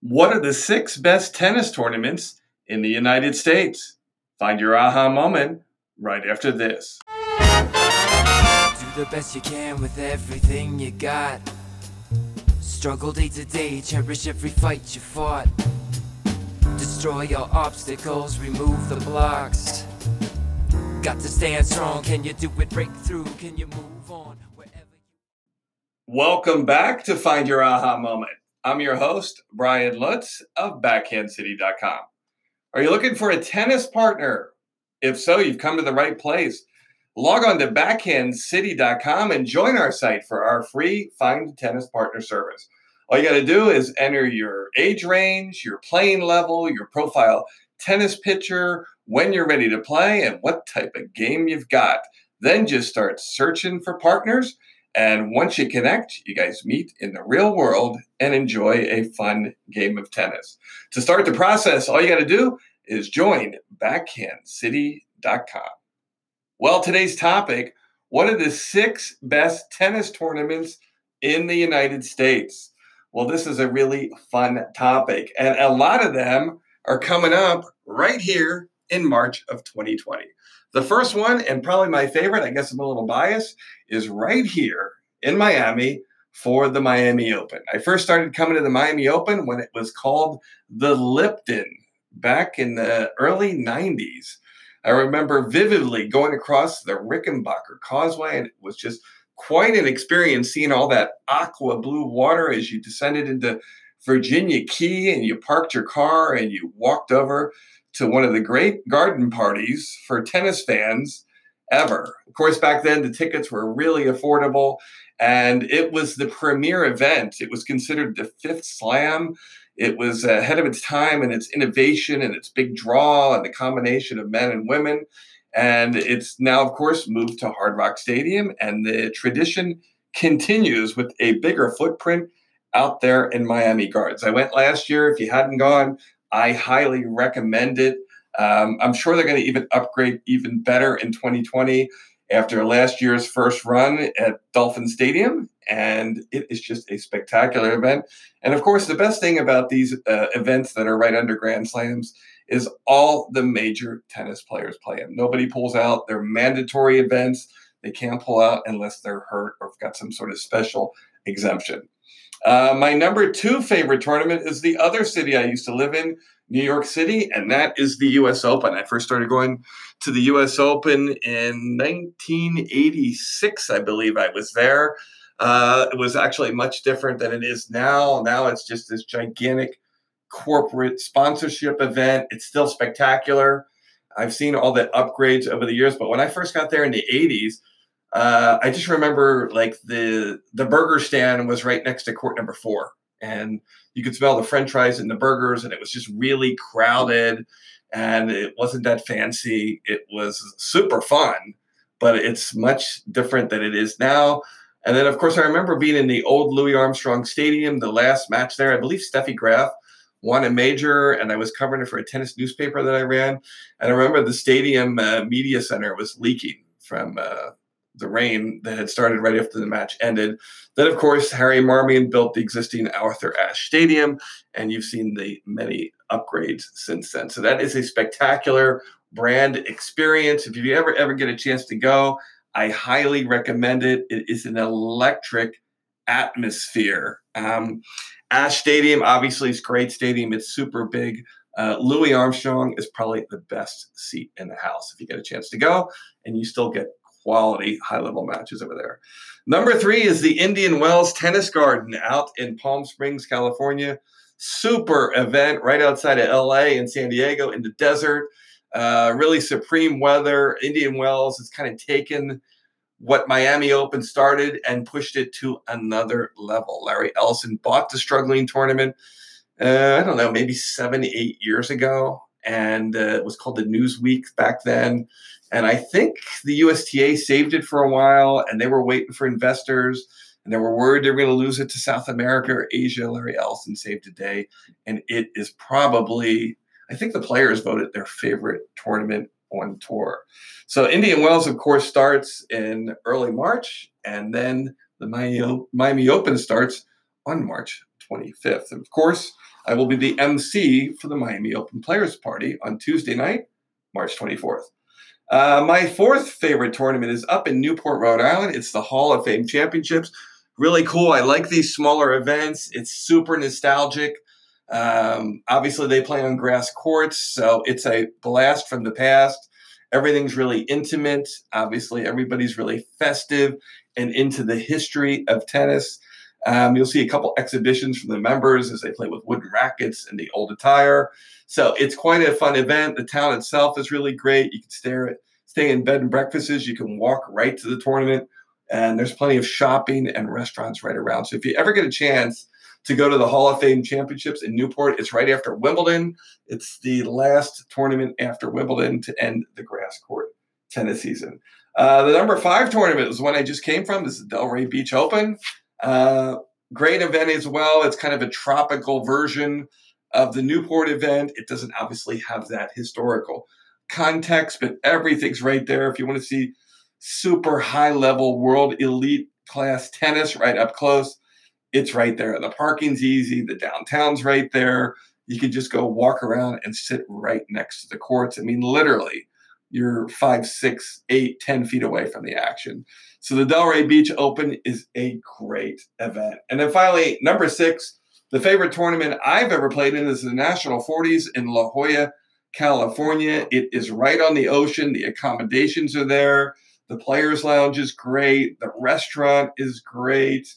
What are the six best tennis tournaments in the United States? Find your aha moment right after this. Do the best you can with everything you got. Struggle day to day, cherish every fight you fought. Destroy your obstacles, remove the blocks. Got to stand strong, can you do it? Break through, can you move on? Wherever you Welcome back to Find Your Aha Moment. I'm your host, Brian Lutz of BackhandCity.com. Are you looking for a tennis partner? If so, you've come to the right place. Log on to BackhandCity.com and join our site for our free Find a Tennis Partner service. All you got to do is enter your age range, your playing level, your profile tennis picture, when you're ready to play, and what type of game you've got. Then just start searching for partners and once you connect, you guys meet in the real world and enjoy a fun game of tennis. To start the process, all you got to do is join backhandcity.com. Well, today's topic what are the six best tennis tournaments in the United States? Well, this is a really fun topic, and a lot of them are coming up right here in March of 2020. The first one, and probably my favorite, I guess I'm a little biased, is right here in Miami for the Miami Open. I first started coming to the Miami Open when it was called the Lipton back in the early 90s. I remember vividly going across the Rickenbacker Causeway, and it was just quite an experience seeing all that aqua blue water as you descended into Virginia Key and you parked your car and you walked over to one of the great garden parties for tennis fans ever. Of course, back then the tickets were really affordable and it was the premier event. It was considered the fifth slam. It was ahead of its time and its innovation and its big draw and the combination of men and women. And it's now, of course, moved to Hard Rock Stadium, and the tradition continues with a bigger footprint out there in Miami Gardens. I went last year. If you hadn't gone, I highly recommend it. Um, I'm sure they're going to even upgrade even better in 2020 after last year's first run at Dolphin Stadium. And it is just a spectacular event. And of course, the best thing about these uh, events that are right under Grand Slams is all the major tennis players play them. Nobody pulls out. They're mandatory events. They can't pull out unless they're hurt or got some sort of special exemption. Uh, my number two favorite tournament is the other city I used to live in, New York City, and that is the U.S. Open. I first started going to the U.S. Open in 1986, I believe I was there. Uh, it was actually much different than it is now. Now it's just this gigantic corporate sponsorship event. It's still spectacular. I've seen all the upgrades over the years, but when I first got there in the 80s, uh, I just remember like the the burger stand was right next to court number four, and you could smell the French fries and the burgers, and it was just really crowded, and it wasn't that fancy. It was super fun, but it's much different than it is now. And then, of course, I remember being in the old Louis Armstrong Stadium, the last match there. I believe Steffi Graf won a major, and I was covering it for a tennis newspaper that I ran. And I remember the stadium uh, media center was leaking from uh, the rain that had started right after the match ended. Then, of course, Harry Marmion built the existing Arthur Ashe Stadium, and you've seen the many upgrades since then. So that is a spectacular brand experience. If you ever ever get a chance to go, I highly recommend it. It is an electric atmosphere. Um, Ashe Stadium, obviously, is great stadium. It's super big. Uh, Louis Armstrong is probably the best seat in the house if you get a chance to go, and you still get quality high level matches over there. Number three is the Indian Wells Tennis Garden out in Palm Springs, California. Super event right outside of LA and San Diego in the desert. Uh, really supreme weather. Indian Wells has kind of taken what Miami Open started and pushed it to another level. Larry Ellison bought the struggling tournament, uh, I don't know, maybe seven, eight years ago. And uh, it was called the Newsweek back then. And I think the USTA saved it for a while and they were waiting for investors and they were worried they were going to lose it to South America or Asia. Larry Ellison saved the day. And it is probably, I think the players voted their favorite tournament on tour. So Indian Wells, of course, starts in early March and then the Miami Open starts on March 25th. And of course, I will be the MC for the Miami Open Players Party on Tuesday night, March 24th. Uh, my fourth favorite tournament is up in Newport, Rhode Island. It's the Hall of Fame Championships. Really cool. I like these smaller events. It's super nostalgic. Um, obviously, they play on grass courts, so it's a blast from the past. Everything's really intimate. Obviously, everybody's really festive and into the history of tennis. Um, you'll see a couple exhibitions from the members as they play with wooden rackets and the old attire. So it's quite a fun event. The town itself is really great. You can stay, stay in bed and breakfasts. You can walk right to the tournament, and there's plenty of shopping and restaurants right around. So if you ever get a chance to go to the Hall of Fame Championships in Newport, it's right after Wimbledon. It's the last tournament after Wimbledon to end the grass court tennis season. Uh, the number five tournament was one I just came from. This is Delray Beach Open. Uh, great event as well. It's kind of a tropical version of the Newport event. It doesn't obviously have that historical context, but everything's right there. If you want to see super high level world elite class tennis right up close, it's right there. The parking's easy, the downtown's right there. You can just go walk around and sit right next to the courts. I mean, literally, you're five, six, eight, ten feet away from the action. So the Delray Beach Open is a great event. And then finally, number six, the favorite tournament I've ever played in is the National 40s in La Jolla, California. It is right on the ocean. The accommodations are there. The players' lounge is great. The restaurant is great.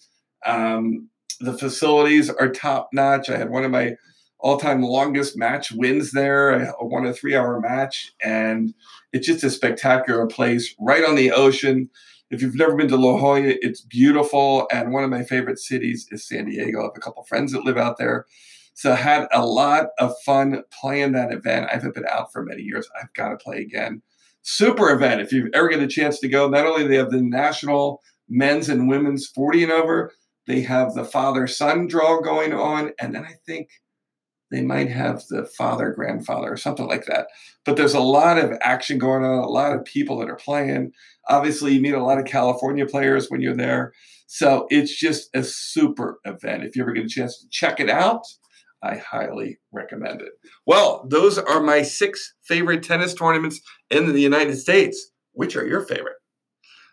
Um, the facilities are top notch. I had one of my all time longest match wins there. I won a three hour match, and it's just a spectacular place right on the ocean. If you've never been to La Jolla, it's beautiful. And one of my favorite cities is San Diego. I have a couple friends that live out there. So I had a lot of fun playing that event. I haven't been out for many years. I've got to play again. Super event. If you ever get a chance to go, not only do they have the national men's and women's 40 and over, they have the father son draw going on. And then I think they might have the father grandfather or something like that. But there's a lot of action going on a lot of people that are playing. Obviously you meet a lot of california players when you're there. So it's just a super event. If you ever get a chance to check it out i highly recommend it. Well those are my six favorite tennis tournaments in the united states. Which are your favorite?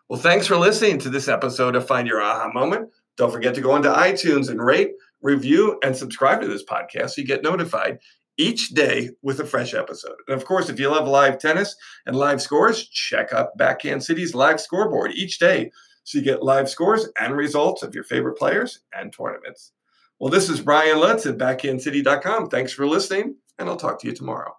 Well thanks for listening to this episode of find your aha moment. Don't forget to go into itunes and rate review, and subscribe to this podcast so you get notified each day with a fresh episode. And of course, if you love live tennis and live scores, check out Backhand City's live scoreboard each day so you get live scores and results of your favorite players and tournaments. Well, this is Brian Lutz at backhandcity.com. Thanks for listening, and I'll talk to you tomorrow.